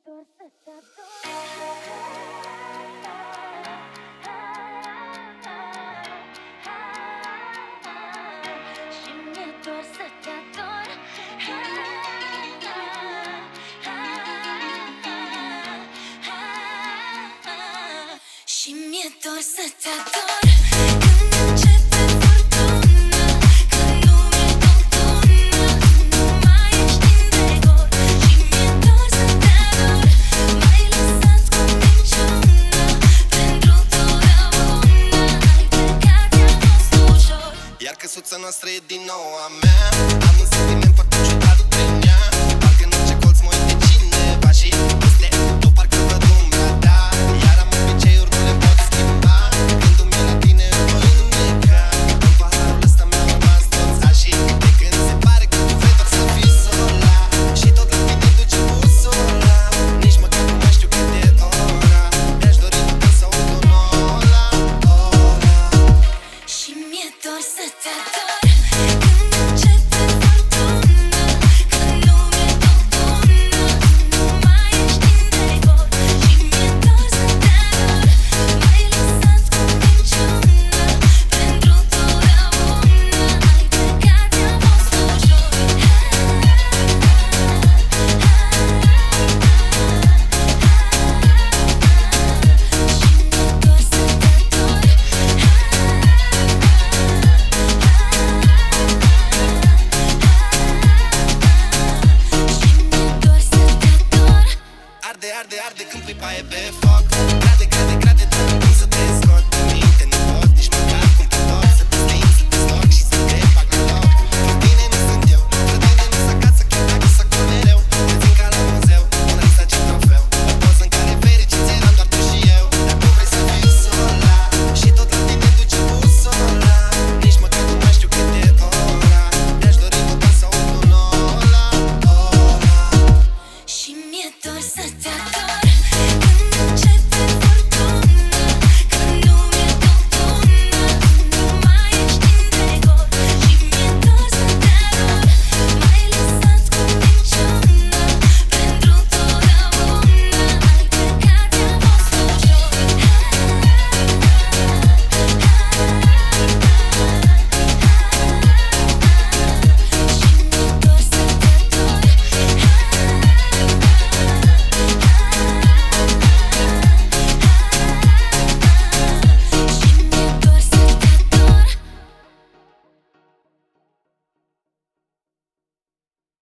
Și mi-e dor să te ador. Și mi-e dor să te ador. Iar că căsuța noastră e din nou a mea. Am un sentiment arde, arde, arde când pui paie pe foc.